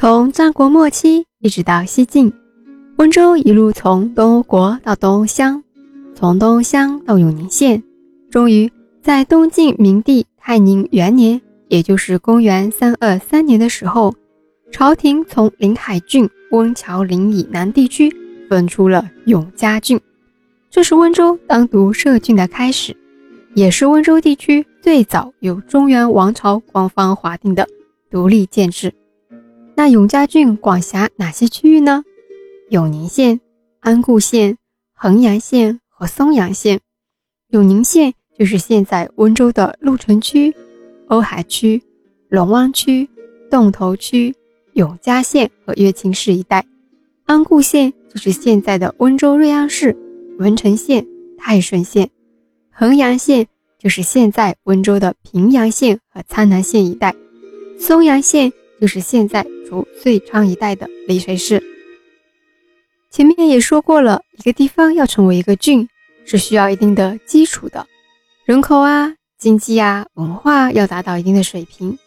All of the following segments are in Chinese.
从战国末期一直到西晋，温州一路从东欧国到东欧乡，从东欧乡到永宁县，终于在东晋明帝泰宁元年，也就是公元三二三年的时候，朝廷从临海郡温峤岭以南地区分出了永嘉郡，这是温州单独设郡的开始，也是温州地区最早由中原王朝官方划定的独立建制。那永嘉郡管辖哪些区域呢？永宁县、安固县、衡阳县和松阳县。永宁县就是现在温州的鹿城区、瓯海区、龙湾区、洞头区、永嘉县和乐清市一带。安固县就是现在的温州瑞安市、文成县、泰顺县。衡阳县就是现在温州的平阳县和苍南县一带。松阳县就是现在。如遂昌一带的丽水市。前面也说过了，一个地方要成为一个郡，是需要一定的基础的，人口啊、经济啊、文化要达到一定的水平。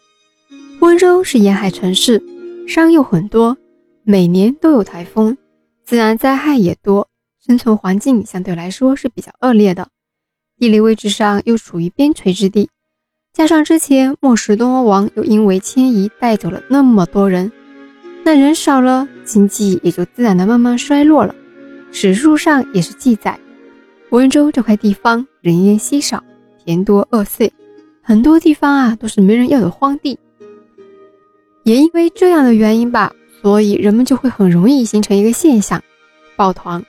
温州是沿海城市，山又很多，每年都有台风，自然灾害也多，生存环境相对来说是比较恶劣的。地理位置上又处于边陲之地。加上之前末世东欧王又因为迁移带走了那么多人，那人少了，经济也就自然的慢慢衰落了。史书上也是记载，温州这块地方人烟稀少，田多恶碎，很多地方啊都是没人要的荒地。也因为这样的原因吧，所以人们就会很容易形成一个现象，抱团。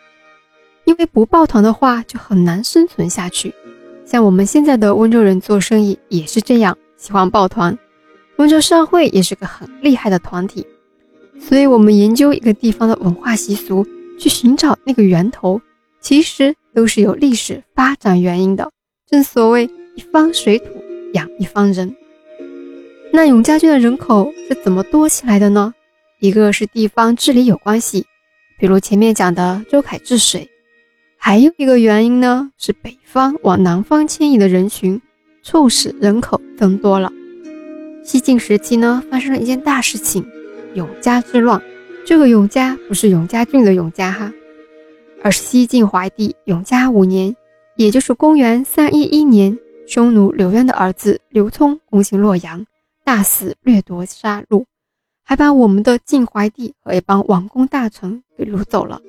因为不抱团的话，就很难生存下去。像我们现在的温州人做生意也是这样，喜欢抱团。温州商会也是个很厉害的团体，所以我们研究一个地方的文化习俗，去寻找那个源头，其实都是有历史发展原因的。正所谓一方水土养一方人。那永嘉郡的人口是怎么多起来的呢？一个是地方治理有关系，比如前面讲的周凯治水。还有一个原因呢，是北方往南方迁移的人群，促使人口增多了。西晋时期呢，发生了一件大事情——永嘉之乱。这个永嘉不是永嘉郡的永嘉哈，而是西晋怀帝永嘉五年，也就是公元三一一年，匈奴刘渊的儿子刘聪攻陷洛阳，大肆掠夺杀戮，还把我们的晋怀帝和一帮王公大臣给掳走了。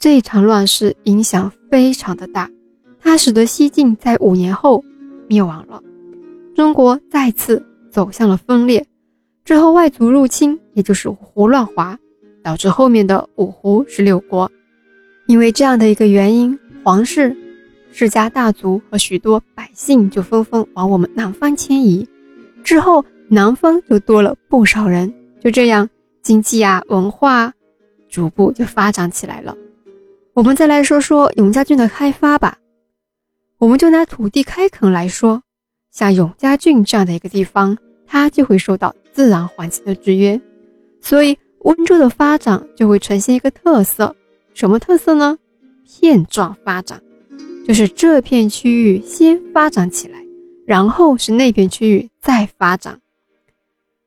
这一场乱世影响非常的大，它使得西晋在五年后灭亡了，中国再次走向了分裂。之后外族入侵，也就是五胡乱华，导致后面的五胡十六国。因为这样的一个原因，皇室、世家大族和许多百姓就纷纷往我们南方迁移。之后南方就多了不少人，就这样经济啊、文化逐步就发展起来了。我们再来说说永嘉郡的开发吧。我们就拿土地开垦来说，像永嘉郡这样的一个地方，它就会受到自然环境的制约，所以温州的发展就会呈现一个特色。什么特色呢？片状发展，就是这片区域先发展起来，然后是那片区域再发展。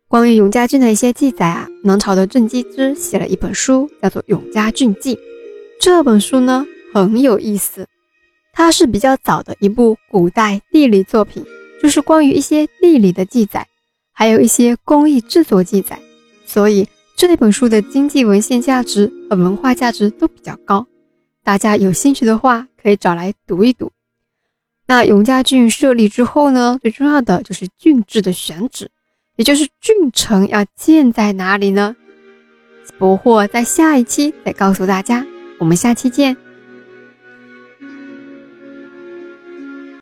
关于永嘉郡的一些记载啊，南朝的郑基之写了一本书，叫做《永嘉郡记》。这本书呢很有意思，它是比较早的一部古代地理作品，就是关于一些地理的记载，还有一些工艺制作记载，所以这本书的经济文献价值和文化价值都比较高。大家有兴趣的话，可以找来读一读。那永嘉郡设立之后呢，最重要的就是郡治的选址，也就是郡城要建在哪里呢？不惑在下一期再告诉大家。我们下期见。